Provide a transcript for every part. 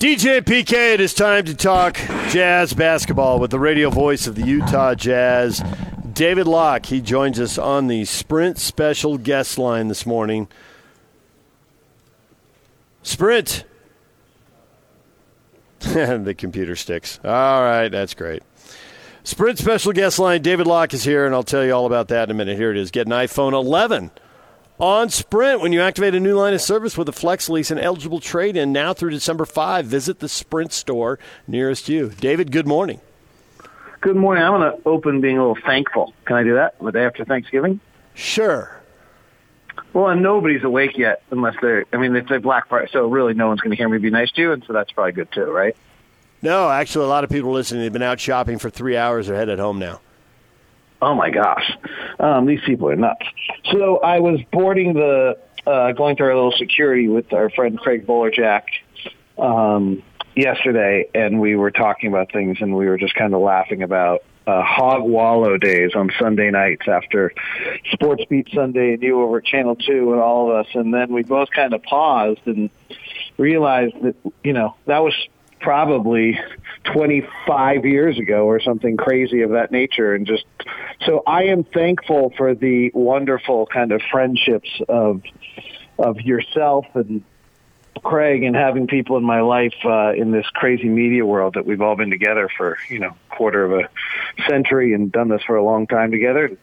DJ PK, it is time to talk Jazz basketball with the radio voice of the Utah Jazz, David Locke. He joins us on the Sprint special guest line this morning. Sprint. the computer sticks. All right, that's great. Sprint special guest line, David Locke is here, and I'll tell you all about that in a minute. Here it is. Get an iPhone 11 on Sprint when you activate a new line of service with a flex lease and eligible trade in now through December 5. Visit the Sprint store nearest you. David, good morning. Good morning. I'm going to open being a little thankful. Can I do that the day after Thanksgiving? Sure. Well, and nobody's awake yet unless they're, I mean, it's a Black Friday, so really no one's going to hear me be nice to you, and so that's probably good too, right? No, actually, a lot of people listening, they've been out shopping for three hours. They're headed home now. Oh my gosh, um, these people are nuts. So I was boarding the, uh, going through our little security with our friend Craig Bolerjack um, yesterday, and we were talking about things, and we were just kind of laughing about uh, hog wallow days on Sunday nights after Sports Beat Sunday and you over Channel Two and all of us, and then we both kind of paused and realized that you know that was probably 25 years ago or something crazy of that nature and just so I am thankful for the wonderful kind of friendships of of yourself and Craig and having people in my life uh, in this crazy media world that we've all been together for you know quarter of a century and done this for a long time together.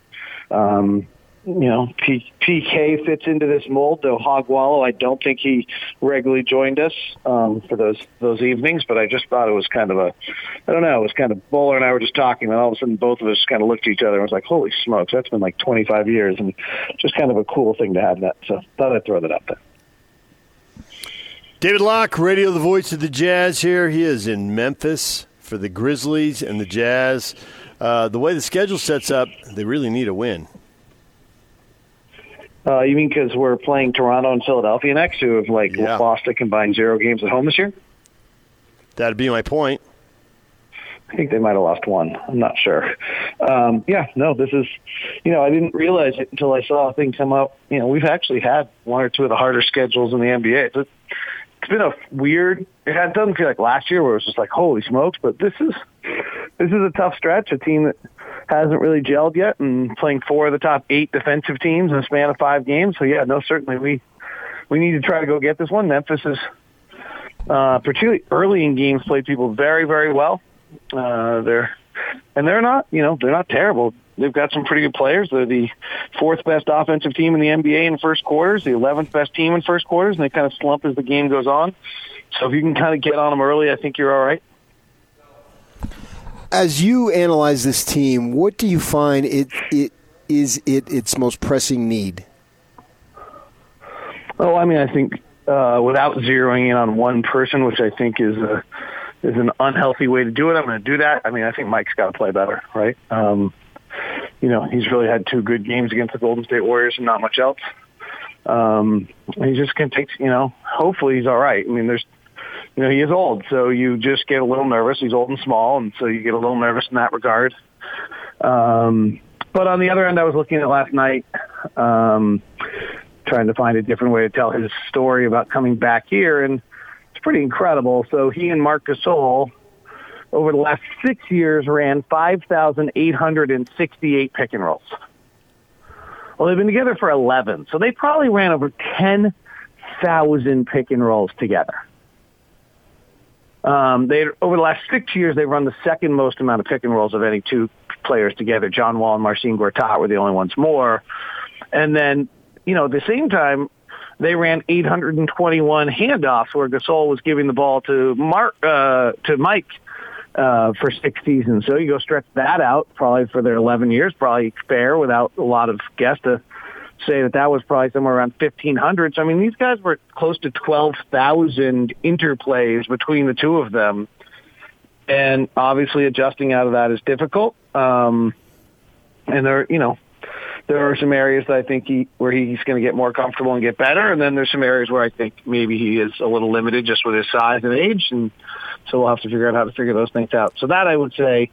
Um, you know, P- PK fits into this mold. Though Hog Wallow, I don't think he regularly joined us um, for those those evenings. But I just thought it was kind of a, I don't know, it was kind of Boler and I were just talking, and all of a sudden both of us kind of looked at each other and was like, "Holy smokes, that's been like 25 years," and just kind of a cool thing to have that. So thought I'd throw that out there. David Locke, radio the voice of the Jazz here. He is in Memphis for the Grizzlies and the Jazz. Uh, the way the schedule sets up, they really need a win. Uh, you mean because we're playing Toronto and Philadelphia next, who have like Yeah. lost a combined zero games at home this year? That'd be my point. I think they might have lost one. I'm not sure. Um, yeah, no, this is, you know, I didn't realize it until I saw a thing come up. You know, we've actually had one or two of the harder schedules in the NBA. It's, it's been a weird. It doesn't feel like last year where it was just like holy smokes, but this is this is a tough stretch. A team that hasn't really gelled yet, and playing four of the top eight defensive teams in a span of five games. So yeah, no, certainly we we need to try to go get this one. Memphis is uh, particularly early in games played people very very well. Uh, they're and they're not you know they're not terrible. They've got some pretty good players. They're the fourth best offensive team in the NBA in first quarters, the eleventh best team in first quarters, and they kind of slump as the game goes on. So if you can kind of get on them early, I think you're all right. As you analyze this team, what do you find it it is it its most pressing need? Oh, I mean, I think uh, without zeroing in on one person, which I think is a is an unhealthy way to do it. I'm going to do that. I mean, I think Mike's got to play better, right? Um, you know, he's really had two good games against the Golden State Warriors and not much else. Um, he just can take, you know, hopefully he's all right. I mean, there's, you know, he is old, so you just get a little nervous. He's old and small, and so you get a little nervous in that regard. Um, but on the other end, I was looking at last night, um, trying to find a different way to tell his story about coming back here, and it's pretty incredible. So he and Marc Gasol, over the last six years, ran 5,868 pick and rolls. Well, they've been together for 11, so they probably ran over 10,000 pick and rolls together. Um, they over the last six years they've run the second most amount of pick and rolls of any two players together. John Wall and Marcin Gortat were the only ones more. And then, you know, at the same time, they ran 821 handoffs where Gasol was giving the ball to Mark uh, to Mike uh, for six seasons. So you go stretch that out, probably for their 11 years, probably fair without a lot of guess to say that that was probably somewhere around 1,500. So I mean, these guys were close to 12,000 interplays between the two of them, and obviously adjusting out of that is difficult. Um, and there, you know, there are some areas that I think he where he's going to get more comfortable and get better, and then there's some areas where I think maybe he is a little limited just with his size and age, and so we'll have to figure out how to figure those things out. So that I would say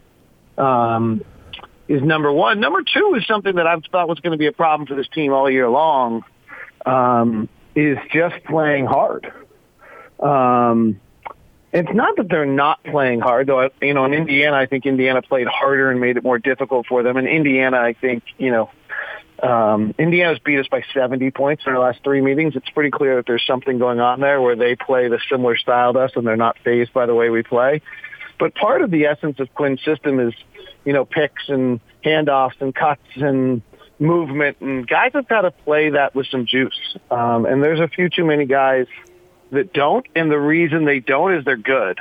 um, is number one. Number two is something that I've thought was going to be a problem for this team all year long. Um, is just playing hard. Um, it's not that they're not playing hard, though. You know, in Indiana, I think Indiana played harder and made it more difficult for them. In Indiana, I think, you know, um, Indiana's beat us by 70 points in our last three meetings. It's pretty clear that there's something going on there where they play the similar style to us and they're not phased by the way we play. But part of the essence of Quinn's system is, you know, picks and handoffs and cuts and movement. And guys have got to play that with some juice. Um, and there's a few too many guys – that don't, and the reason they don't is they're good.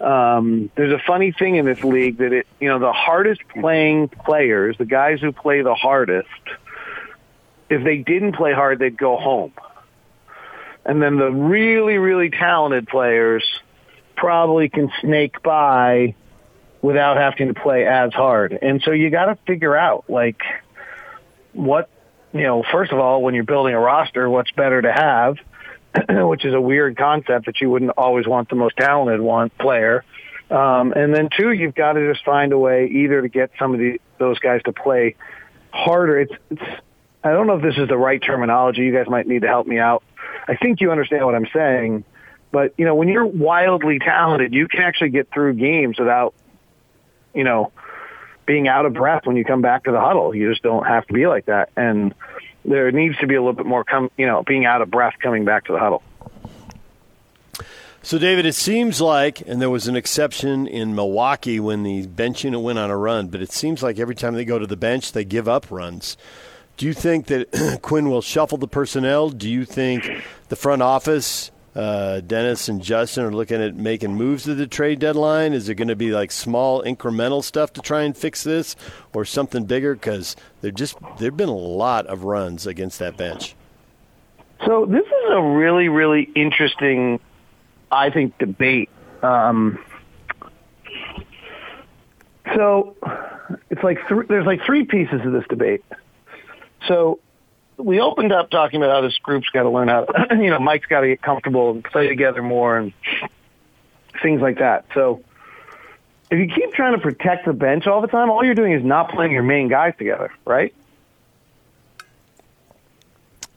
Um, there's a funny thing in this league that it, you know, the hardest playing players, the guys who play the hardest, if they didn't play hard, they'd go home. And then the really, really talented players probably can snake by without having to play as hard. And so you got to figure out like what, you know, first of all, when you're building a roster, what's better to have which is a weird concept that you wouldn't always want the most talented one player. Um, and then two, you've got to just find a way either to get some of the, those guys to play harder. It's, it's, I don't know if this is the right terminology. You guys might need to help me out. I think you understand what I'm saying, but you know, when you're wildly talented, you can actually get through games without, you know, being out of breath when you come back to the huddle. You just don't have to be like that. And, there needs to be a little bit more, you know, being out of breath coming back to the huddle. So, David, it seems like, and there was an exception in Milwaukee when the bench unit went on a run, but it seems like every time they go to the bench, they give up runs. Do you think that Quinn will shuffle the personnel? Do you think the front office uh, Dennis and Justin are looking at making moves to the trade deadline? Is it going to be like small incremental stuff to try and fix this, or something bigger? Because there just there've been a lot of runs against that bench. So this is a really really interesting, I think, debate. Um, so it's like th- there's like three pieces of this debate. So we opened up talking about how this group's got to learn how to, you know, Mike's got to get comfortable and play together more and things like that. So if you keep trying to protect the bench all the time, all you're doing is not playing your main guys together, right?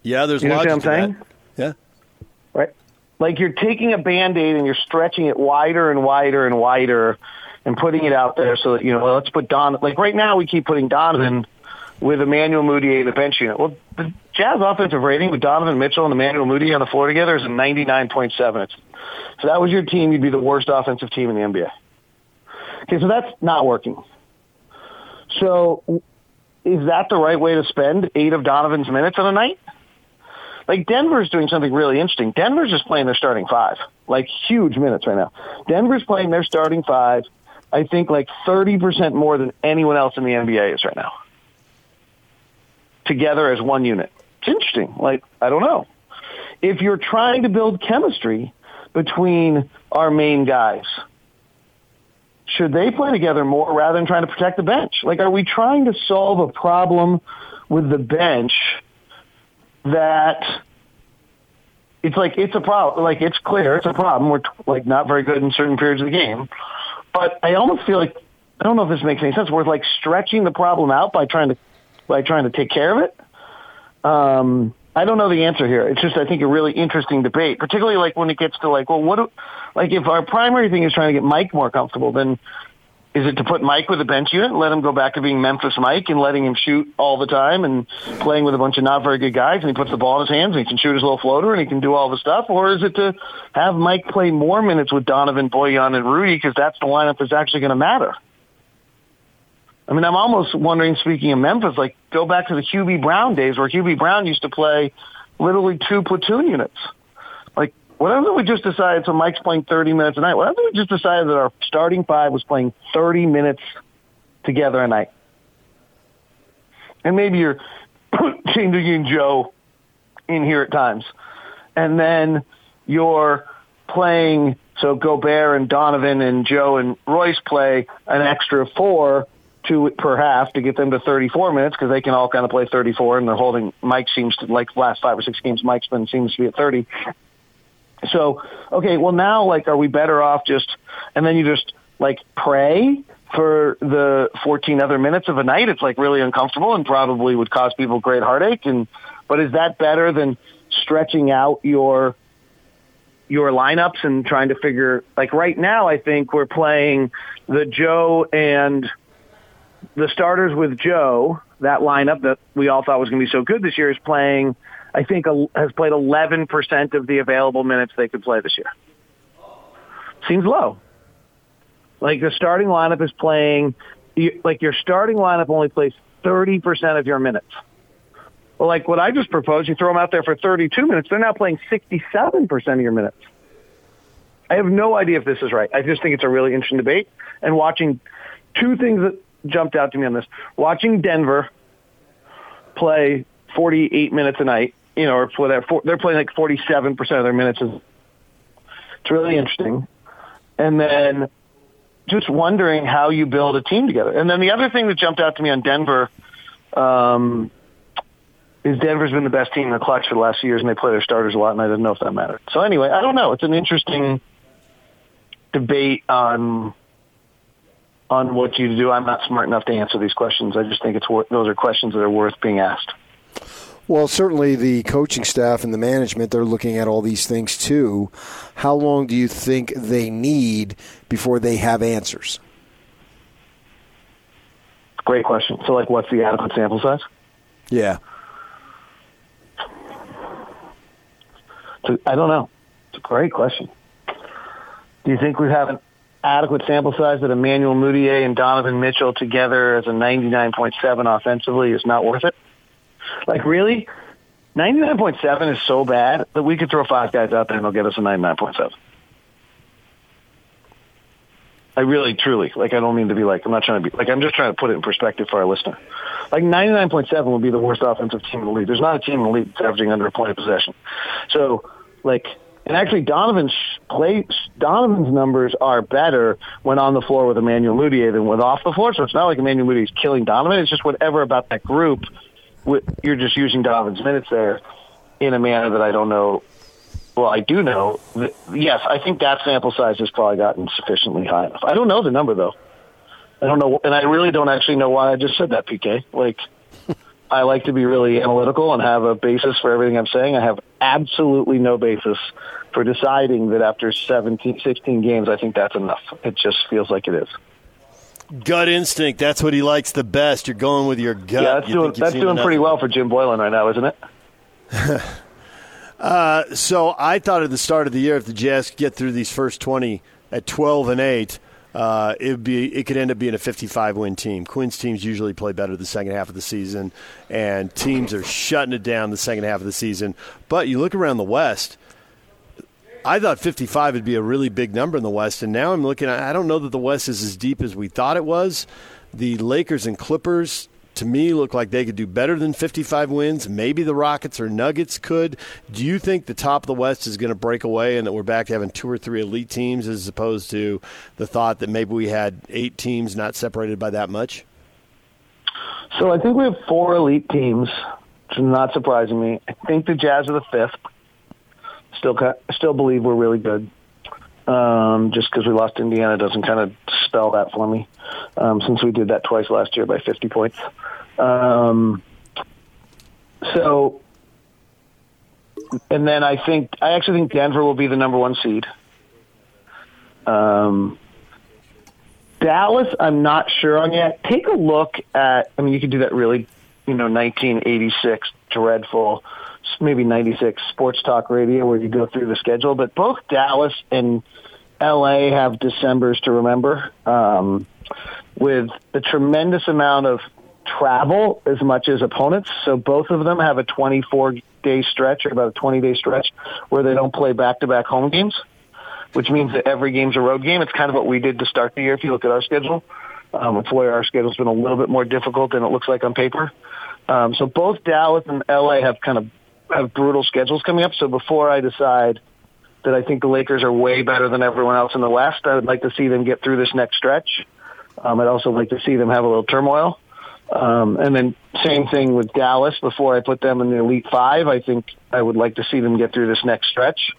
Yeah, there's you know what I'm saying? That. Yeah. Right. Like you're taking a band-aid and you're stretching it wider and wider and wider and putting it out there so that, you know, well, let's put Don, like right now we keep putting Donovan with Emmanuel Mudiay in the bench unit. Well, the Jazz offensive rating with Donovan Mitchell and Emmanuel Mudiay on the floor together is a 99.7. So that was your team. You'd be the worst offensive team in the NBA. Okay, so that's not working. So is that the right way to spend eight of Donovan's minutes on a night? Like Denver's doing something really interesting. Denver's just playing their starting five, like huge minutes right now. Denver's playing their starting five, I think like 30% more than anyone else in the NBA is right now together as one unit. It's interesting. Like, I don't know. If you're trying to build chemistry between our main guys, should they play together more rather than trying to protect the bench? Like, are we trying to solve a problem with the bench that it's like it's a problem. Like it's clear it's a problem. We're like not very good in certain periods of the game, but I almost feel like I don't know if this makes any sense. We're like stretching the problem out by trying to by trying to take care of it? Um, I don't know the answer here. It's just I think a really interesting debate, particularly like when it gets to like, well, what, do, like if our primary thing is trying to get Mike more comfortable, then is it to put Mike with a bench unit, let him go back to being Memphis Mike and letting him shoot all the time and playing with a bunch of not very good guys and he puts the ball in his hands and he can shoot his little floater and he can do all the stuff? Or is it to have Mike play more minutes with Donovan, Bojan, and Rudy because that's the lineup that's actually going to matter? I mean, I'm almost wondering, speaking of Memphis, like go back to the Hubie Brown days where Hubie Brown used to play literally two platoon units. Like, what if we just decided, so Mike's playing 30 minutes a night, what if we just decided that our starting five was playing 30 minutes together a night? And maybe you're changing Joe in here at times. And then you're playing, so Gobert and Donovan and Joe and Royce play an extra four two per half to get them to 34 minutes because they can all kind of play 34 and they're holding Mike seems to like last five or six games Mike's been seems to be at 30. So, okay, well now like are we better off just and then you just like pray for the 14 other minutes of a night? It's like really uncomfortable and probably would cause people great heartache and but is that better than stretching out your your lineups and trying to figure like right now I think we're playing the Joe and the starters with Joe, that lineup that we all thought was going to be so good this year is playing I think has played 11% of the available minutes they could play this year. Seems low. Like the starting lineup is playing like your starting lineup only plays 30% of your minutes. Well, like what I just proposed, you throw them out there for 32 minutes. They're now playing 67% of your minutes. I have no idea if this is right. I just think it's a really interesting debate. And watching two things that jumped out to me on this. Watching Denver play 48 minutes a night, you know, or whatever, they're playing like 47% of their minutes. It's really interesting. And then just wondering how you build a team together. And then the other thing that jumped out to me on Denver um, is Denver's been the best team in the clutch for the last few years, and they play their starters a lot, and I didn't know if that mattered. So anyway, I don't know. It's an interesting debate on on what you do. I'm not smart enough to answer these questions. I just think it's worth, those are questions that are worth being asked. Well, certainly the coaching staff and the management, they're looking at all these things too. How long do you think they need before they have answers? Great question. So, like, what's the adequate sample size? Yeah. I don't know. It's a great question. Do you think we have an adequate sample size that Emmanuel Mudiay and Donovan Mitchell together as a 99.7 offensively is not worth it? Like, really? 99.7 is so bad that we could throw five guys out there and they'll get us a 99.7. I really, truly, like, I don't mean to be like, I'm not trying to be, like, I'm just trying to put it in perspective for our listener. Like, 99.7 would be the worst offensive team in the league. There's not a team in the league that's averaging under a point of possession. So, like, and actually Donovan's play, Donovan's numbers are better when on the floor with Emmanuel Mudiay than with off the floor. So it's not like Emmanuel Mudiay is killing Donovan. It's just whatever about that group. You're just using Donovan's minutes there in a manner that I don't know. Well, I do know. That, yes, I think that sample size has probably gotten sufficiently high enough. I don't know the number though. I don't know, and I really don't actually know why I just said that, PK. Like, I like to be really analytical and have a basis for everything I'm saying. I have absolutely no basis for deciding that after 17, 16 games, I think that's enough. It just feels like it is. Gut instinct. That's what he likes the best. You're going with your gut. Yeah, that's doing, that's doing pretty well for Jim Boylen right now, isn't it? uh, so I thought at the start of the year, if the Jazz get through these first 20 at 12 and 8, uh, it be it could end up being a 55 win team. Quinn's teams usually play better the second half of the season, and teams are shutting it down the second half of the season. But you look around the West. I thought 55 would be a really big number in the West, and now I'm looking. I don't know that the West is as deep as we thought it was. The Lakers and Clippers to me look like they could do better than 55 wins. Maybe the Rockets or Nuggets could. Do you think the top of the West is going to break away and that we're back to having two or three elite teams as opposed to the thought that maybe we had eight teams not separated by that much? So I think we have four elite teams, which is not surprising me. I think the Jazz are the fifth. Still, still believe we're really good. Um, just because we lost Indiana doesn't kind of spell that for me, um, since we did that twice last year by 50 points. Um, so, and then I think I actually think Denver will be the number one seed. Um, Dallas, I'm not sure on yet. Take a look at. I mean, you could do that really, you know, 1986 dreadful, maybe 96 sports talk radio where you go through the schedule. But both Dallas and LA have December's to remember. Um, with a tremendous amount of travel as much as opponents. So both of them have a 24 day stretch or about a 20 day stretch where they don't play back to back home games, which means that every game's a road game. It's kind of what we did to start the year if you look at our schedule. Um, it's where our schedule's been a little bit more difficult than it looks like on paper. Um, so both Dallas and LA have kind of have brutal schedules coming up. So before I decide that I think the Lakers are way better than everyone else in the West, I would like to see them get through this next stretch. Um, I'd also like to see them have a little turmoil. Um, and then same thing with Dallas. Before I put them in the Elite Five, I think I would like to see them get through this next stretch.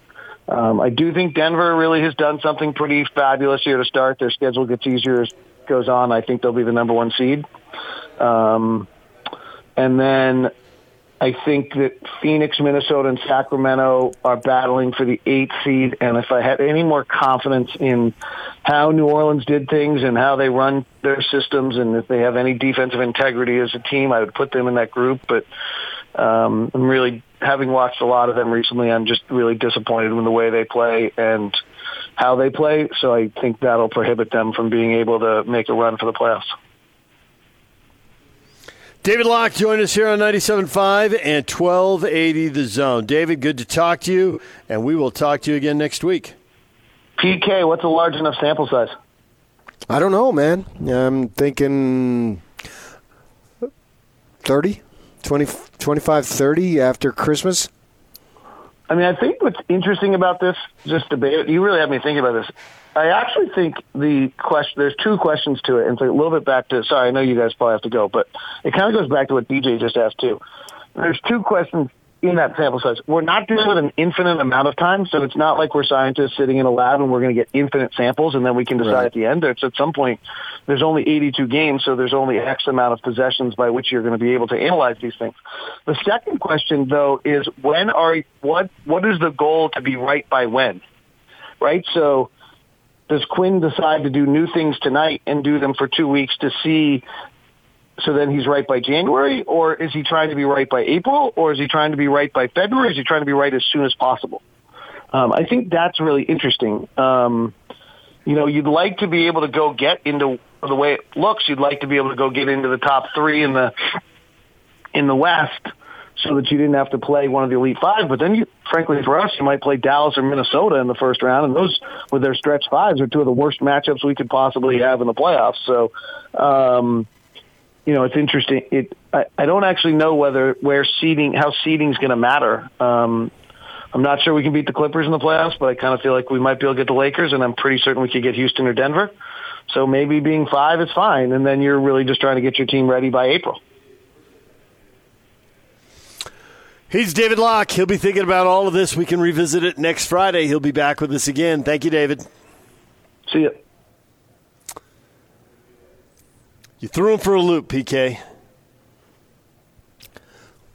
Um, I do think Denver really has done something pretty fabulous here to start. Their schedule gets easier as goes on. I think they'll be the number one seed. Um, and then I think that Phoenix, Minnesota, and Sacramento are battling for the eighth seed. And if I had any more confidence in how New Orleans did things and how they run their systems, and if they have any defensive integrity as a team, I would put them in that group. But um, I'm really, having watched a lot of them recently, I'm just really disappointed in the way they play and how they play. So I think that'll prohibit them from being able to make a run for the playoffs. David Locke joined us here on 97.5 and 1280 The Zone. David, good to talk to you, and we will talk to you again next week. PK, what's a large enough sample size? I don't know, man. I'm thinking 30, 20, 25, 30 after Christmas. I mean, I think what's interesting about this, just debate, you really have me thinking about this. I actually think the question, there's two questions to it. And it's a little bit back to, sorry, I know you guys probably have to go, but it kind of goes back to what DJ just asked too. There's two questions in that sample size. We're not dealing with an infinite amount of time, so it's not like we're scientists sitting in a lab and we're going to get infinite samples and then we can decide right. at the end. It's at some point, there's only 82 games, so there's only X amount of possessions by which you're going to be able to analyze these things. The second question, though, is when are what what is the goal to be right by when? Right? So does Quinn decide to do new things tonight and do them for two weeks to see so then he's right by January, or is he trying to be right by April, or is he trying to be right by February? Is he trying to be right as soon as possible? Um, I think that's really interesting. Um, you know, you'd like to be able to go get into the way it looks. You'd like to be able to go get into the top three in the in the West so that you didn't have to play one of the Elite Five. But then, you, frankly, for us, you might play Dallas or Minnesota in the first round, and those, with their stretch fives, are two of the worst matchups we could possibly have in the playoffs. So, um, you know, it's interesting. It I, I don't actually know whether where seeding, how seeding is going to matter. Um, I'm not sure we can beat the Clippers in the playoffs, but I kind of feel like we might be able to get the Lakers, and I'm pretty certain we could get Houston or Denver. So maybe being five is fine, and then you're really just trying to get your team ready by April. He's David Locke. He'll be thinking about all of this. We can revisit it next Friday. He'll be back with us again. Thank you, David. See you. You threw him for a loop, PK.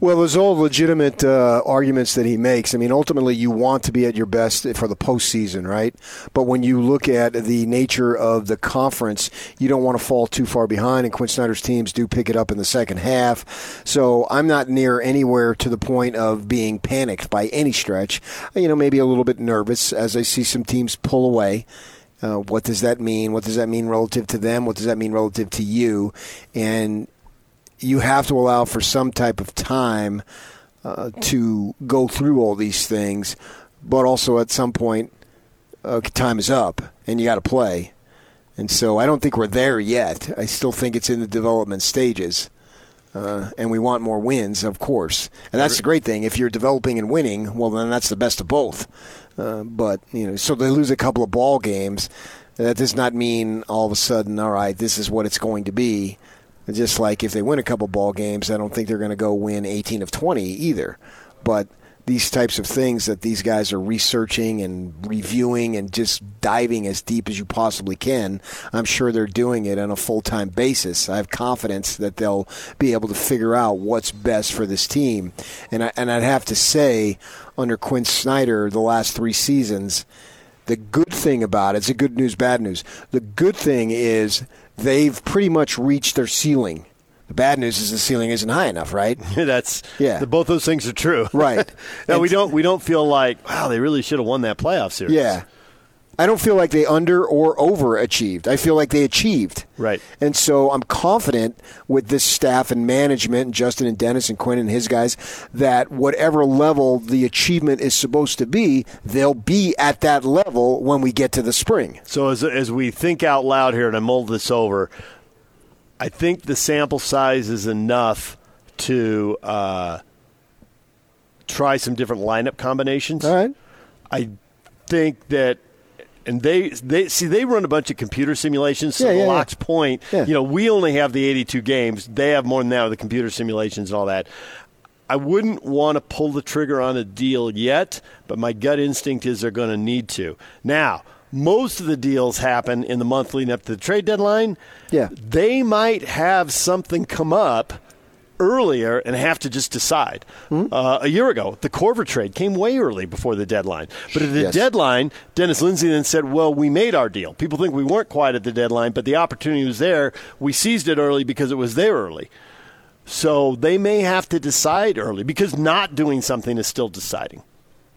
Well, there's all legitimate uh, arguments that he makes. I mean, ultimately, you want to be at your best for the postseason, right? But when you look at the nature of the conference, you don't want to fall too far behind, and Quinn Snyder's teams do pick it up in the second half. So I'm not near anywhere to the point of being panicked by any stretch. You know, maybe a little bit nervous as I see some teams pull away. Uh, what does that mean? What does that mean relative to them? What does that mean relative to you? And you have to allow for some type of time uh, to go through all these things, but also at some point, uh, time is up and you got to play. And so I don't think we're there yet. I still think it's in the development stages. Uh, and we want more wins, of course. And that's the great thing. If you're developing and winning, well, then that's the best of both. Uh, but, you know, so they lose a couple of ball games. That does not mean all of a sudden, all right, this is what it's going to be. Just like if they win a couple ball games, I don't think they're going to go win 18 of 20 either. But these types of things that these guys are researching and reviewing and just diving as deep as you possibly can. I'm sure they're doing it on a full time basis. I have confidence that they'll be able to figure out what's best for this team. And I, and I'd have to say, under Quinn Snyder, the last three seasons, the good thing about it, it's a good news, bad news. The good thing is they've pretty much reached their ceiling. The bad news is the ceiling isn't high enough, right? That's yeah. The, both those things are true, right? no, we don't. We don't feel like wow, they really should have won that playoff series. Yeah, I don't feel like they under or over achieved. I feel like they achieved. Right. And so I'm confident with this staff and management, and Justin and Dennis and Quinn and his guys, that whatever level the achievement is supposed to be, they'll be at that level when we get to the spring. So as, as we think out loud here and I mull this over, I think the sample size is enough to uh, try some different lineup combinations. All right. I think that and they they see they run a bunch of computer simulations. So yeah, yeah, Locke's yeah. point, yeah. you know, we only have the 82 games. They have more than that with the computer simulations and all that. I wouldn't want to pull the trigger on a deal yet, but my gut instinct is they're going to need to. Now, most of the deals happen in the month leading up to the trade deadline. Yeah. They might have something come up earlier and have to just decide. Mm-hmm. Uh, a year ago, the Korver trade came way early before the deadline. But at the yes. deadline, Dennis Lindsay then said, well, we made our deal. People think we weren't quite at the deadline, but the opportunity was there. We seized it early because it was there early. So they may have to decide early because not doing something is still deciding.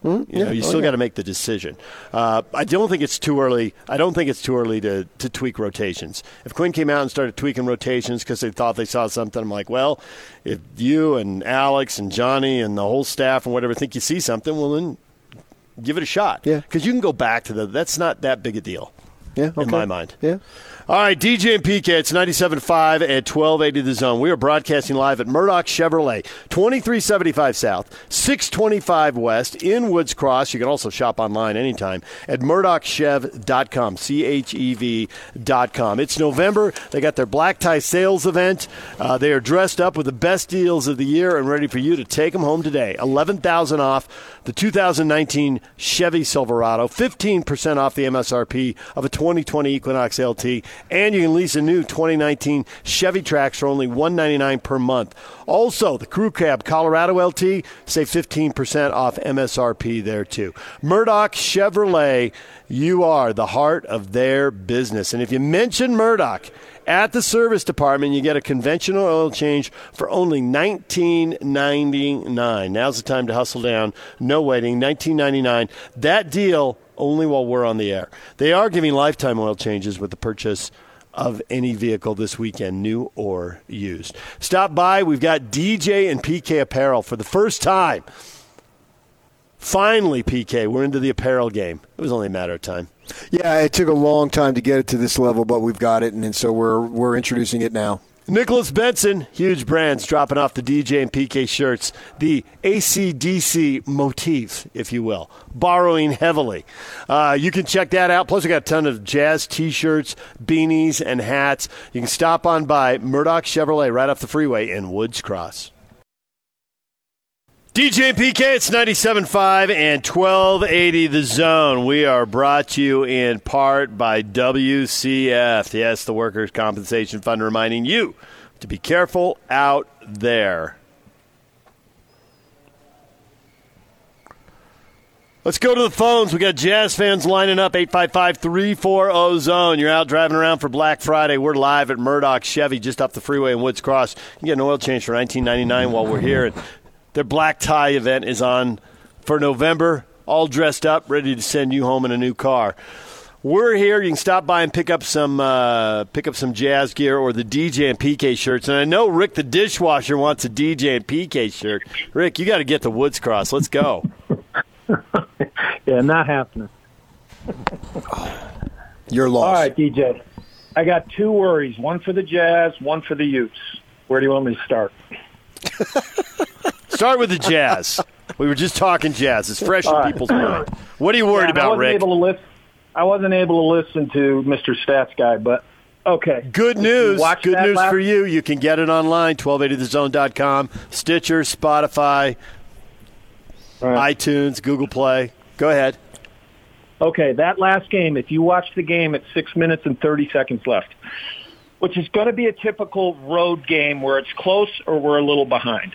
Mm, you know, you oh, still yeah. got to make the decision. Uh, I don't think it's too early. I don't think it's too early to, to tweak rotations. If Quinn came out and started tweaking rotations because they thought they saw something, I'm like, well, if you and Alex and Johnny and the whole staff and whatever think you see something, well then give it a shot. Yeah, because you can go back to the. That's not that big a deal. Yeah, okay. in my mind. Yeah. All right, DJ and PK, it's 97.5 at 1280 The Zone. We are broadcasting live at Murdoch Chevrolet, 2375 South, 625 West in Woods Cross. You can also shop online anytime at murdochchev.com, C-H-E-V.com. It's November. They got their black tie sales event. Uh, they are dressed up with the best deals of the year and ready for you to take them home today. 11000 off the 2019 Chevy Silverado, 15% off the MSRP of a 2020 Equinox LT and you can lease a new 2019 Chevy Trax for only 199 per month. Also, the Crew Cab Colorado LT, save 15% off MSRP there too. Murdoch Chevrolet, you are the heart of their business. And if you mention Murdoch, at the service department, you get a conventional oil change for only $19.99. Now's the time to hustle down. No waiting. $19.99. That deal only while we're on the air. They are giving lifetime oil changes with the purchase of any vehicle this weekend, new or used. Stop by. We've got DJ and PK apparel for the first time. Finally, PK, we're into the apparel game. It was only a matter of time. Yeah, it took a long time to get it to this level, but we've got it, and, and so we're we're introducing it now. Nicholas Benson, huge brands, dropping off the DJ and PK shirts, the ACDC motif, if you will, borrowing heavily. Uh, you can check that out. Plus, we got a ton of jazz t shirts, beanies, and hats. You can stop on by Murdoch Chevrolet right off the freeway in Woods Cross. DJ PK, it's 97.5 and 1280 The Zone. We are brought to you in part by WCF. Yes, the Workers' Compensation Fund reminding you to be careful out there. Let's go to the phones. We got Jazz fans lining up 855 340 Zone. You're out driving around for Black Friday. We're live at Murdoch Chevy just off the freeway in Woods Cross. You get an oil change for 19.99 while we're here. Their black tie event is on for November, all dressed up, ready to send you home in a new car. We're here. You can stop by and pick up some uh, pick up some jazz gear or the DJ and PK shirts. And I know Rick the dishwasher wants a DJ and PK shirt. Rick, you got to get the Woods Cross. Let's go. yeah, not happening. You're lost. All right, DJ. I got two worries: one for the Jazz, one for the Utes. Where do you want me to start? Start with the Jazz. we were just talking Jazz. It's fresh in people's mind. What are you worried yeah, about, Rick? Able to listen, I wasn't able to listen to Mr. Stats Guy, but okay. Good news. Good news last? for you. You can get it online, 1280thezone.com, Stitcher, Spotify, right. iTunes, Google Play. Go ahead. Okay, that last game, if you watch the game at 6 minutes and 30 seconds left, which is going to be a typical road game where it's close or we're a little behind.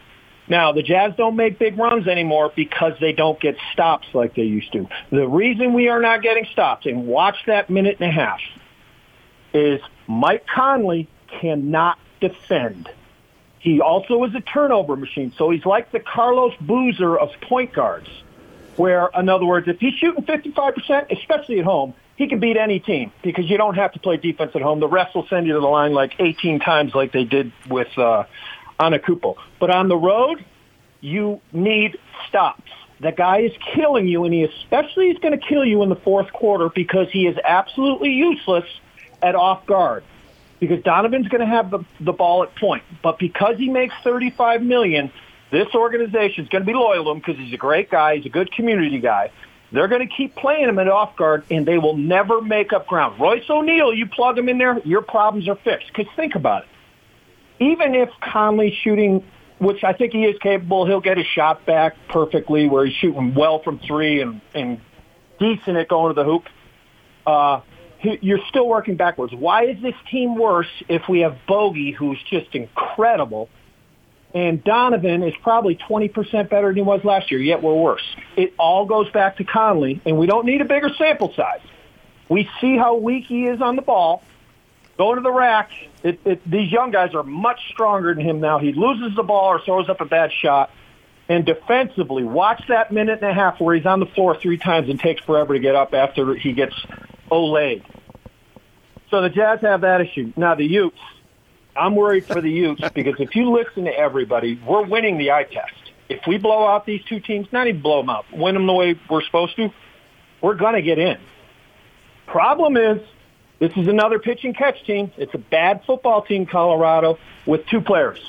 Now, the Jazz don't make big runs anymore because they don't get stops like they used to. The reason we are not getting stops, and watch that minute and a half, is Mike Conley cannot defend. He also is a turnover machine, so he's like the Carlos Boozer of point guards, where, in other words, if he's shooting 55%, especially at home, he can beat any team because you don't have to play defense at home. The refs will send you to the line like 18 times like they did with uh, Antetokounmpo. But on the road, you need stops. The guy is killing you, and he especially is going to kill you in the fourth quarter because he is absolutely useless at off guard. Because Donovan's going to have the, the ball at point, but because he makes thirty-five million, this organization is going to be loyal to him because he's a great guy, he's a good community guy. They're going to keep playing him at off guard, and they will never make up ground. Royce O'Neale, you plug him in there, your problems are fixed. Because think about it even if Conley's shooting, which I think he is capable, he'll get his shot back perfectly where he's shooting well from three and, and decent at going to the hoop. Uh, you're still working backwards. Why is this team worse if we have Bogey, who's just incredible, and Donovan is probably 20% better than he was last year, yet we're worse. It all goes back to Conley, and we don't need a bigger sample size. We see how weak he is on the ball. Going to the rack, it, it, these young guys are much stronger than him now. He loses the ball or throws up a bad shot. And defensively, watch that minute and a half where he's on the floor three times and takes forever to get up after he gets olayed. So the Jazz have that issue. Now the Utes, I'm worried for the Utes because if you listen to everybody, we're winning the eye test. If we blow out these two teams, not even blow them out, win them the way we're supposed to, we're going to get in. Problem is, this is another pitch and catch team. It's a bad football team, Colorado, with two players.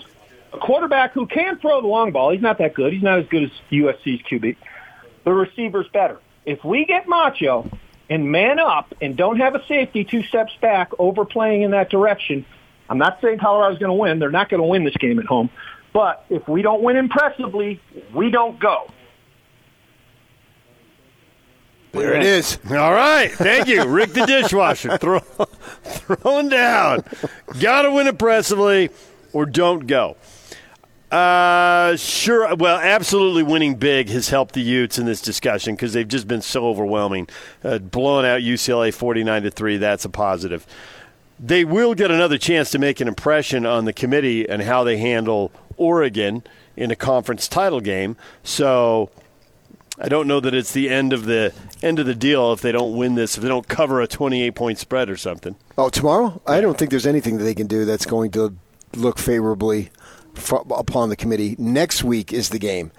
A quarterback who can throw the long ball. He's not that good. He's not as good as USC's QB. The receiver's better. If we get Macho and man up and don't have a safety two steps back overplaying in that direction, I'm not saying Colorado's going to win. They're not going to win this game at home. But if we don't win impressively, we don't go. There it is. All right. Thank you. Rick the dishwasher. Throw, throwing down. Got to win impressively or don't go. Uh, sure. Well, absolutely winning big has helped the Utes in this discussion because they've just been so overwhelming. Uh, blowing out UCLA 49 to 3, that's a positive. They will get another chance to make an impression on the committee and how they handle Oregon in a conference title game. So I don't know that it's the end of the end of the deal if they don't win this, if they don't cover a 28 point spread or something. Oh, tomorrow? I don't think there's anything that they can do that's going to look favorably upon the committee. Next week is the game.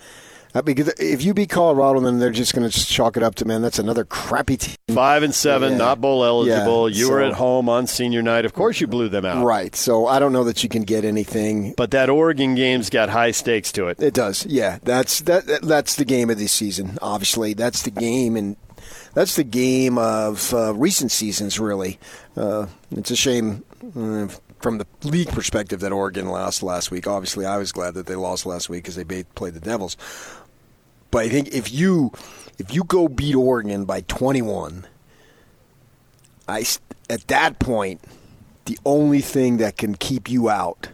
Because if you beat Colorado, then they're just going to chalk it up to man. That's another crappy team. Five and seven, Yeah. not bowl eligible. Yeah, you were at home on senior night. Of course, you blew them out. Right. So I don't know that you can get anything. But that Oregon game's got high stakes to it. It does. Yeah. That's that. that- That's the game of the season. Obviously, that's the game, and that's the game of uh, recent seasons. Really, uh, it's a shame. Uh, from the league perspective, that Oregon lost last week. Obviously, I was glad that they lost last week because they played the Devils. But I think if you if you go beat Oregon by 21, I at that point the only thing that can keep you out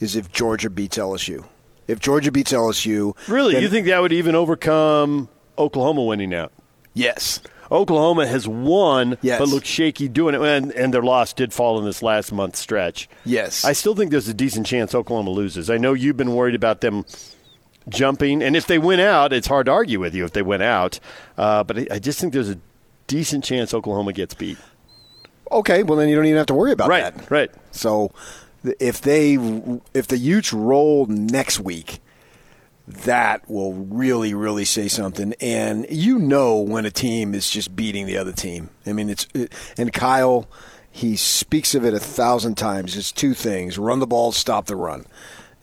is if Georgia beats LSU. If Georgia beats LSU, Really? then- you think that would even overcome Oklahoma winning out? Yes. Oklahoma has won, Yes. but looks shaky doing it, and, and their loss did fall in this last month stretch. Yes. I still think there's a decent chance Oklahoma loses. I know you've been worried about them jumping, and if they went out, it's hard to argue with you if they went out. Uh, but I- I just think there's a decent chance Oklahoma gets beat. Okay, well then you don't even have to worry about Right, that. right. So if they if the Utes roll next week, that will really really say something. And you know when a team is just beating the other team. I mean it's it, and Kyle he speaks of it a thousand times. It's two things: run the ball, stop the run.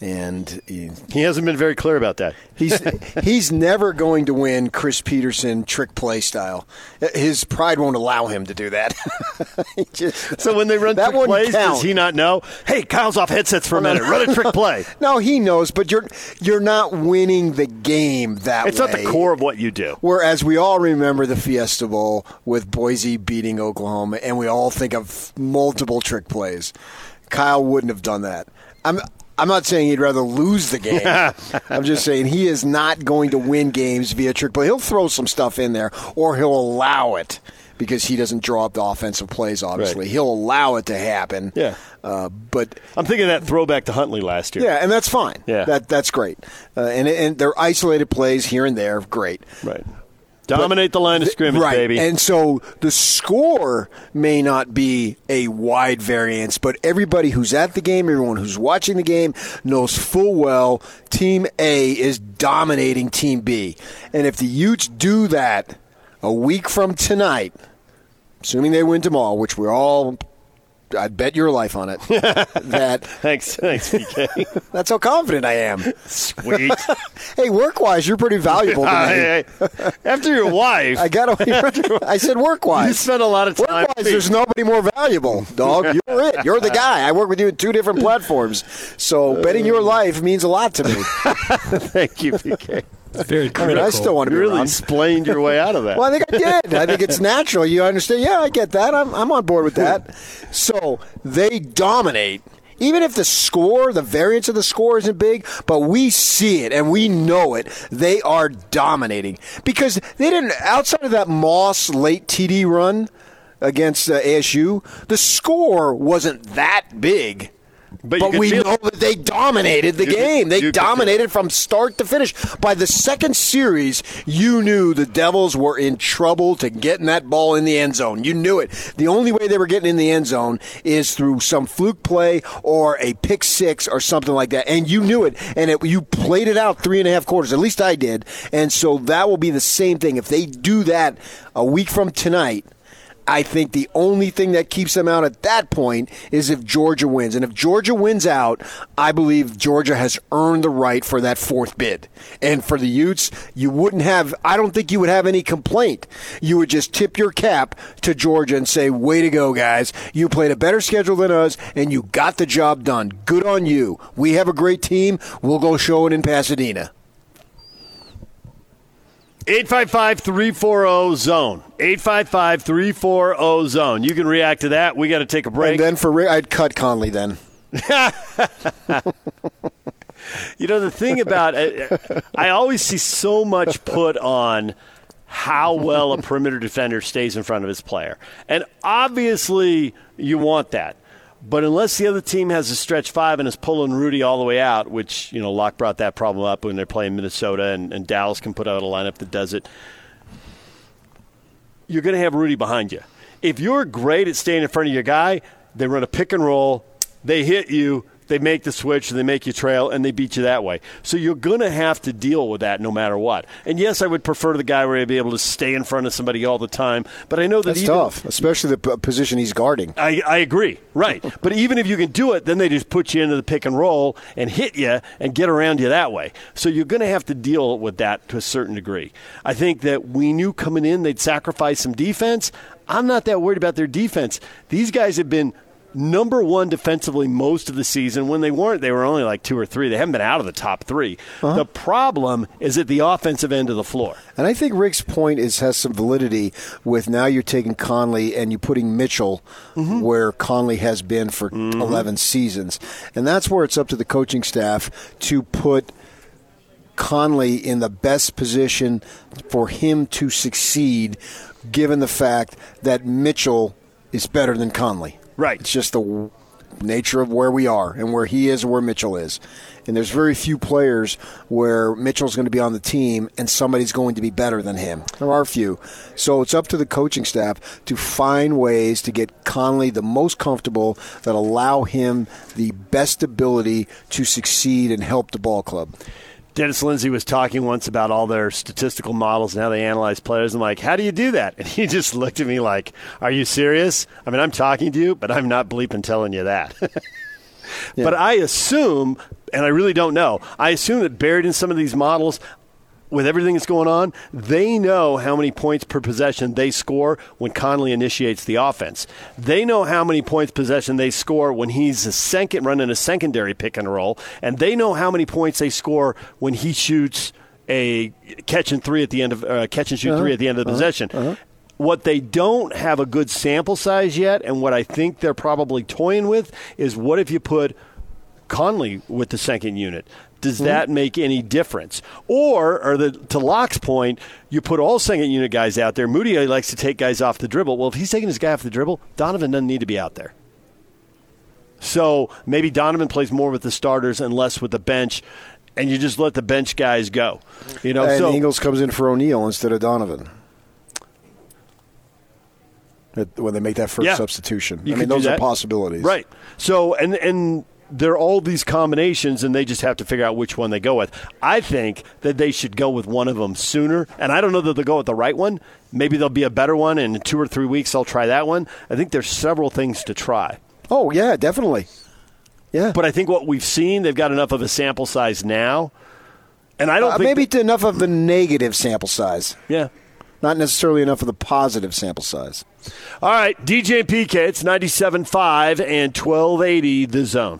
And he, He hasn't been very clear about that. He's he's never going to win Chris Petersen trick play style. His pride won't allow him to do that. Just- So when they run that trick plays, count. does he not know? Hey, Kyle's off headsets for a minute. Run a trick play. No, he knows, but you're you're not winning the game that It's way. It's not the core of what you do. Whereas we all remember the Fiesta Bowl with Boise beating Oklahoma, and we all think of multiple trick plays. Kyle wouldn't have done that. I'm. I'm not saying he'd rather lose the game. I'm just saying he is not going to win games via trick play. He'll throw some stuff in there, or he'll allow it because he doesn't draw up the offensive plays. Obviously, Right. he'll allow it to happen. Yeah. Uh, but I'm thinking of that throwback to Huntley last year. yeah, and that's fine. Yeah. that that's great. Uh, and and they're isolated plays here and there. Great. Right. Dominate the line of scrimmage, right. baby. And so the score may not be a wide variance, but everybody who's at the game, everyone who's watching the game, knows full well Team A is dominating Team B. And if the Utes do that a week from tonight, assuming they win tomorrow, which we're all. I'd bet your life on it. that thanks, thanks, PK. that's how confident I am. Sweet. Hey, work wise, you're pretty valuable to me. Hey, hey. After your wife, I got. Away. I said work-wise. you spent a lot of time. Work-wise, there's nobody more valuable, dog. You're it. You're the guy. I work with you in two different platforms. So betting your uh. life means a lot to me. Thank you, PK. It's very I critical. mean, I still want to You be really explained your way out of that. Well, I think I did. I think it's natural. You understand? Yeah, I get that. I'm, I'm on board with that. So they dominate even if the score, the variance of the score isn't big, but we see it and we know it. They are dominating because they didn't outside of that Moss late TD run against uh, ASU. The score wasn't that big. But, But, we know that they dominated the You game. they dominated from start to finish. By the second series, you knew the Devils were in trouble to getting that ball in the end zone. You knew it. The only way they were getting in the end zone is through some fluke play or a pick six or something like that. And you knew it. And it, you played it out three and a half quarters. At least I did. And so that will be the same thing. If they do that a week from tonight, I think the only thing that keeps them out at that point is if Georgia wins. And if Georgia wins out, I believe Georgia has earned the right for that fourth bid. And for the Utes, you wouldn't have, I don't think you would have any complaint. You would just tip your cap to Georgia and say, way to go, guys. You played a better schedule than us, and you got the job done. Good on you. We have a great team. We'll go show it in Pasadena. 855 340 zone. 855 340 zone. You can react to that. We got to take a break. And then for Rick, I'd cut Conley then. You know, the thing about it, I always see so much put on how well a perimeter defender stays in front of his player. And obviously, you want that. But unless the other team has a stretch five and is pulling Rudy all the way out, which, you know, Locke brought that problem up when they're playing Minnesota and, and Dallas can put out a lineup that does it, you're going to have Rudy behind you. If you're great at staying in front of your guy, they run a pick and roll, they hit you, they make the switch, and they make you trail, and they beat you that way. So you're going to have to deal with that no matter what. And yes, I would prefer the guy where I'd be able to stay in front of somebody all the time, but I know that That's even, tough, especially the p- position he's guarding. I, I agree, right. but even if you can do it, then they just put you into the pick and roll and hit you and get around you that way. So you're going to have to deal with that to a certain degree. I think that we knew coming in they'd sacrifice some defense. I'm not that worried about their defense. These guys have been number one defensively most of the season. When they weren't, they were only like two or three. They haven't been out of the top 3 uh-huh. The problem is at the offensive end of the floor. And I think Rick's point is has some validity with now you're taking Conley and you're putting Mitchell mm-hmm. where Conley has been for mm-hmm. 11 seasons. And that's where it's up to the coaching staff to put Conley in the best position for him to succeed given the fact that Mitchell is better than Conley. Right. It's just the nature of where we are and where he is and where Mitchell is. And there's very few players where Mitchell's going to be on the team and somebody's going to be better than him. There are few. So it's up to the coaching staff to find ways to get Conley the most comfortable that allow him the best ability to succeed and help the ball club. Dennis Lindsey was talking once about all their statistical models and how they analyze players. I'm like, how do you do that? And he just looked at me like, are you serious? I mean, I'm talking to you, but I'm not bleeping telling you that. But I assume, and I really don't know, I assume that buried in some of these models, with everything that's going on, they know how many points per possession they score when Conley initiates the offense. They know how many points possession they score when he's a second running a secondary pick and roll, and they know how many points they score when he shoots a catch and three at the end of uh, catch and shoot three uh-huh. at the end of the uh-huh. possession. Uh-huh. What they don't have a good sample size yet, and what I think they're probably toying with, is what if you put Conley with the second unit. Does hmm? that make any difference? Or, or the, to Locke's point, you put all second unit guys out there. Mudiay likes to take guys off the dribble. Well, if he's taking his guy off the dribble, Donovan doesn't need to be out there. So maybe Donovan plays more with the starters and less with the bench, and you just let the bench guys go. You know, and so Ingles comes in for O'Neale instead of Donovan. When they make that first Yeah. substitution. I mean, those are possibilities. Right. So and and there are all these combinations, and they just have to figure out which one they go with. I think that they should go with one of them sooner, and I don't know that they'll go with the right one. Maybe there'll be a better one, and in two or three weeks I'll try that one. I think there's several things to try. Oh, yeah, definitely. Yeah. But I think what we've seen, they've got enough of a sample size now, and I don't Uh, think maybe enough of the negative sample size, yeah. not necessarily enough of the positive sample size. All right, DJ and PK, it's 97.5 and 1280 the zone.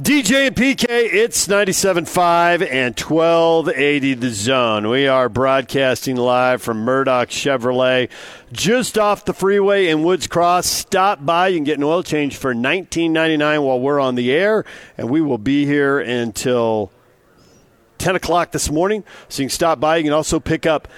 DJ and PK, it's 97.5 and 1280 The Zone. We are broadcasting live from Murdock Chevrolet, just off the freeway in Woods Cross. Stop by. You can get an oil change for $19.99 while we're on the air, and we will be here until 10 o'clock this morning. So you can stop by. You can also pick up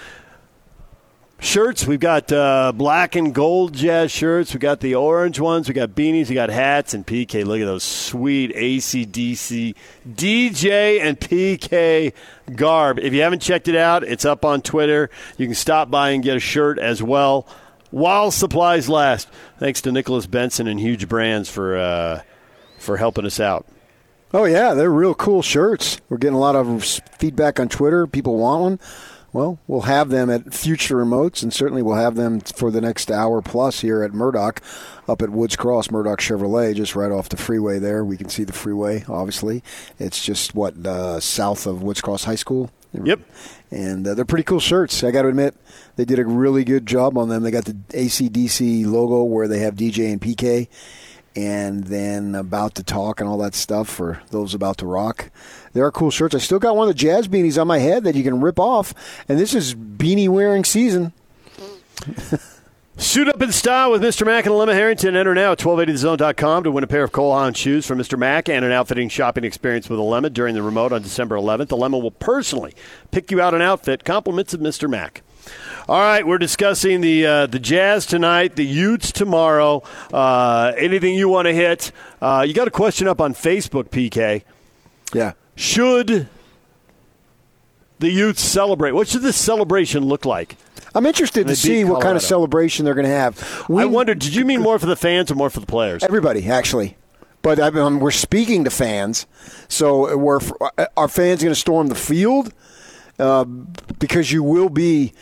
shirts. We've got uh, black and gold jazz shirts. We got the orange ones. We got beanies. We got hats and PK. Look at those sweet ACDC DJ and PK garb. If you haven't checked it out, it's up on Twitter. You can stop by and get a shirt as well while supplies last. Thanks to Nicholas Benson and Huge Brands for uh, for helping us out. Oh yeah, they're real cool shirts. We're getting a lot of feedback on Twitter. People want one. Well, we'll have them at future remotes, and certainly we'll have them for the next hour plus here at Murdock, up at Woods Cross, Murdock Chevrolet, just right off the freeway there. We can see the freeway, obviously. It's just, what, uh, south of Woods Cross High School? Yep. And uh, they're pretty cool shirts. I got to admit, they did a really good job on them. They got the ACDC logo where they have DJ and PK and then about to talk and all that stuff for those about to rock. There are cool shirts. I still got one of the jazz beanies on my head that you can rip off, and this is beanie wearing season. Suit up in style with Mr. Mac and Lemma Harrington. Enter now at 1280thezone.com to win a pair of Cole Haan shoes from Mr. Mac and an outfitting shopping experience with Lemma during the remote on December 11th. Lemma will personally pick you out an outfit, compliments of Mr. Mac. All right, we're discussing the uh, the Jazz tonight, the Utes tomorrow. Uh, anything you want to hit? Uh, you got a question up on Facebook, PK. Yeah. Should the Utes celebrate? What should this celebration look like? I'm interested to see what kind of celebration they're going to have. We- I wonder, did you mean more for the fans or more for the players? Everybody, actually. But I mean, we're speaking to fans, so we're are fans going to storm the field uh, because you will be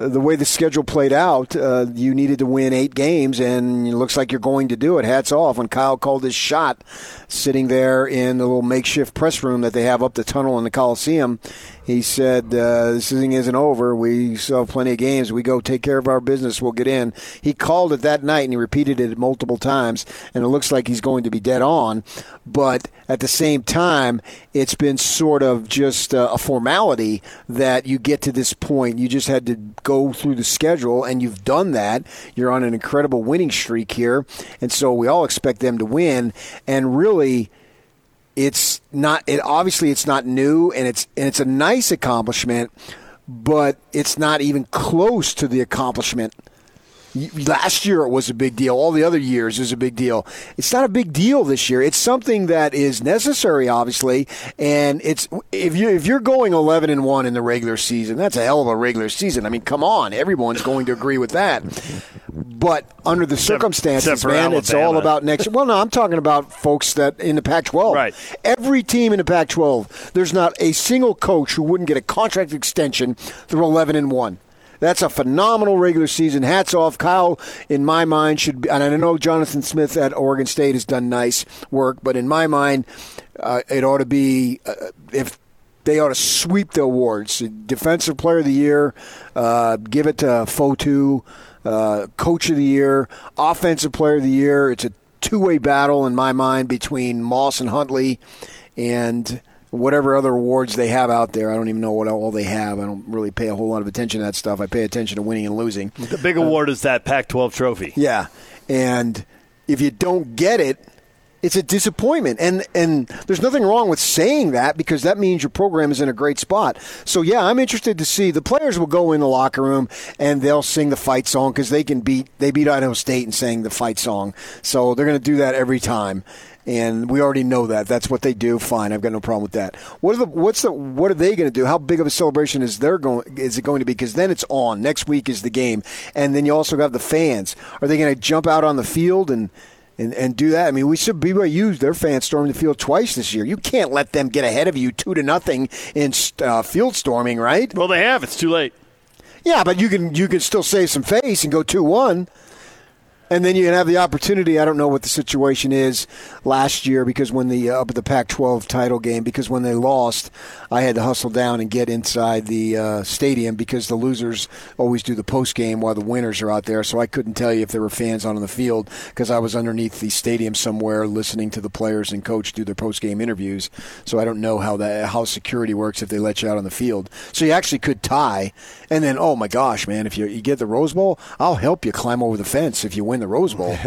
uh, the way the schedule played out. Uh, you needed to win eight games, and it looks like you're going to do it. Hats off when Kyle called his shot, sitting there in the little makeshift press room that they have up the tunnel in the Coliseum. He said, uh, "This thing isn't over. We still have plenty of games. We go take care of our business. We'll get in." He called it that night, and he repeated it multiple times. And it looks like he's going to be dead on. But at the same time, it's been sort of just uh, a formality that you get to this point. You just had to go through the schedule, and you've done that. You're on an incredible winning streak here, and so we all expect them to win. And really it's not it obviously it's not new and it's and it's a nice accomplishment but it's not even close to the accomplishment. Last year it was a big deal. All the other years is a big deal. It's not a big deal this year. It's something that is necessary obviously and it's if you if you're going 11 and 1 in the regular season that's a hell of a regular season. I mean come on. Everyone's going to agree with that but under the circumstances man it's all about next well no i'm talking about folks that in the pac 12 Right. Every team in the Pac-12, there's not a single coach who wouldn't get a contract extension through 11 and one. That's a phenomenal regular season. Hats off, Kyle. In my mind, should be, and I know Jonathan Smith at Oregon State has done nice work, but in my mind, uh, it ought to be uh, if they ought to sweep the awards. Defensive Player of the Year, uh, give it to Fotu. Uh, Coach of the Year, Offensive Player of the Year. It's a two-way battle in my mind between Moss and Huntley, and whatever other awards they have out there. I don't even know what all they have. I don't really pay a whole lot of attention to that stuff. I pay attention to winning and losing. The big award is that Pac 12 trophy. Yeah, and if you don't get it, it's a disappointment. And and there's nothing wrong with saying that because that means your program is in a great spot. So yeah, I'm interested to see the players will go in the locker room and they'll sing the fight song because they can beat they beat Idaho State and sang the fight song. So they're going to do that every time. And we already know that. That's what they do. Fine, I've got no problem with that. What are the what's the what are they going to do? How big of a celebration is there going is it going to be? Because then it's on. Next week is the game, and then you also have the fans. Are they going to jump out on the field and and, and do that. I mean, we should BYU their fans stormed the field twice this year. You can't let them get ahead of you two to nothing in uh, field storming, right? Well, they have. It's too late. Yeah, but you can you can still save some face and go two one. And then you have the opportunity. I don't know what the situation is last year because when the uh, up at the Pac-12 title game, because when they lost, I had to hustle down and get inside the uh, stadium because the losers always do the post game while the winners are out there. So I couldn't tell you if there were fans on the field because I was underneath the stadium somewhere listening to the players and coach do their post game interviews. So I don't know how that how security works if they let you out on the field. So you actually could tie, and then oh my gosh, man, if you you get the Rose Bowl, I'll help you climb over the fence if you win the Rose Bowl,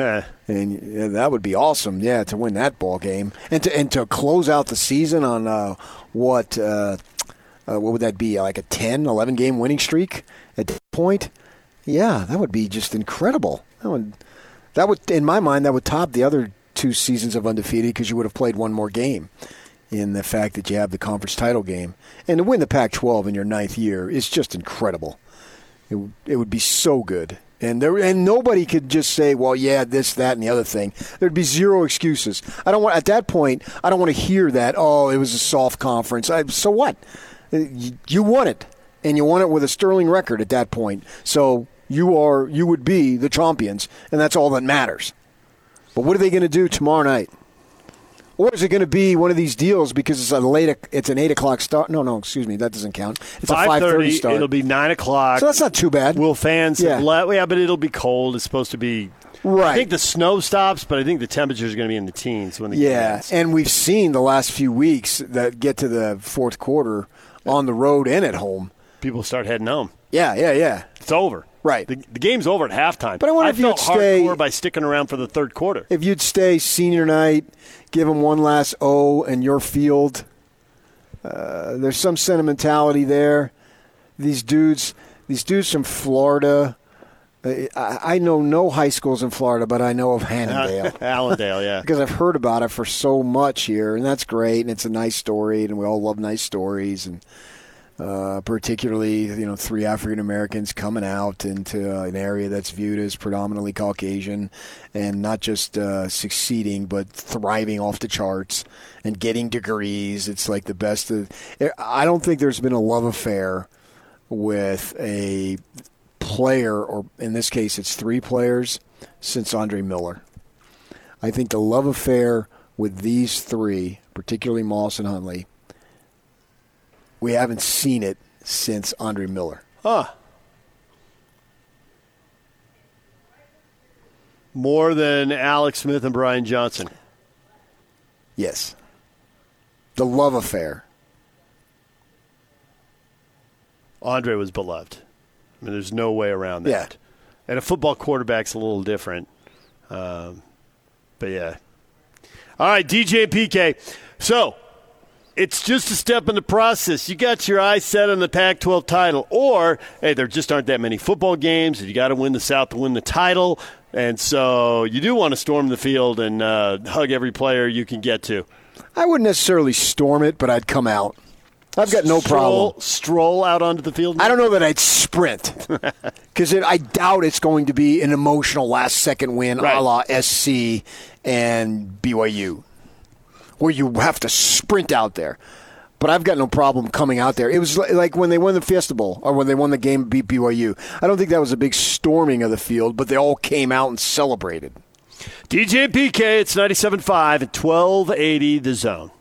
and yeah, that would be awesome. Yeah, to win that ball game and to and to close out the season on uh, what uh, uh, what would that be like a 10, 11 game winning streak at that point? Yeah, that would be just incredible. That would that would in my mind that would top the other two seasons of undefeated because you would have played one more game. In the fact that you have the conference title game and to win the Pac-12 in your ninth year is just incredible. It, it would be so good. And there, and nobody could just say, "Well, yeah, this, that, and the other thing." There'd be zero excuses. I don't want at that point. I don't want to hear that. Oh, it was a soft conference. I, so what? Uh, you, you won it, and you won it with a sterling record at that point. So you are, you would be the champions, and that's all that matters. But what are they going to do tomorrow night? Or is it going to be one of these deals because it's a late, it's an eight o'clock start? No, no, excuse me, that doesn't count. It's a five thirty start. It'll be nine o'clock. So that's not too bad. Will fans Yeah. let? Yeah, but it'll be cold. It's supposed to be. Right. I think the snow stops, but I think the temperature is going to be in the teens when the Yeah, ends. and we've seen the last few weeks that get to the fourth quarter on the road and at home. people start heading home. Yeah, yeah, yeah. It's over. Right. The, the game's over at halftime. But I wonder if felt you'd stay- by sticking around for the third quarter. If you'd stay senior night, give them one last O and your field. Uh, there's some sentimentality there. These dudes, these dudes from Florida. uh, I, I know no high schools in Florida, but I know of Hallandale. Hallandale, yeah. because I've heard about it for so much here, and that's great, and it's a nice story, and we all love nice stories, and uh, particularly you know three African Americans coming out into uh, an area that's viewed as predominantly Caucasian, and not just uh, succeeding but thriving off the charts and getting degrees. It's like the best. Of, I don't think there's been a love affair with a player, or in this case, it's three players since Andre Miller. I think the love affair with these three, particularly Moss and Huntley, we haven't seen it since Andre Miller. Huh. More than Alex Smith and Brian Johnson. Yes. The love affair. Andre was beloved. I mean, there's no way around that. Yeah. And a football quarterback's a little different. Um, but yeah. All right, DJ and PK. So it's just a step in the process. You got your eyes set on the Pac 12 title, or, hey, there just aren't that many football games, and you got to win the South to win the title. And so you do want to storm the field and uh, hug every player you can get to. I wouldn't necessarily storm it, but I'd come out. I've got no stroll, problem. Stroll out onto the field. I don't know that I'd sprint because I doubt it's going to be an emotional last second win Right. a la SC and BYU, where you have to sprint out there. But I've got no problem coming out there. It was like when they won the Fiesta Bowl or when they won the game beat BYU. I don't think that was a big storming of the field, but they all came out and celebrated. DJ and PK, it's 97.5 at 1280 The Zone.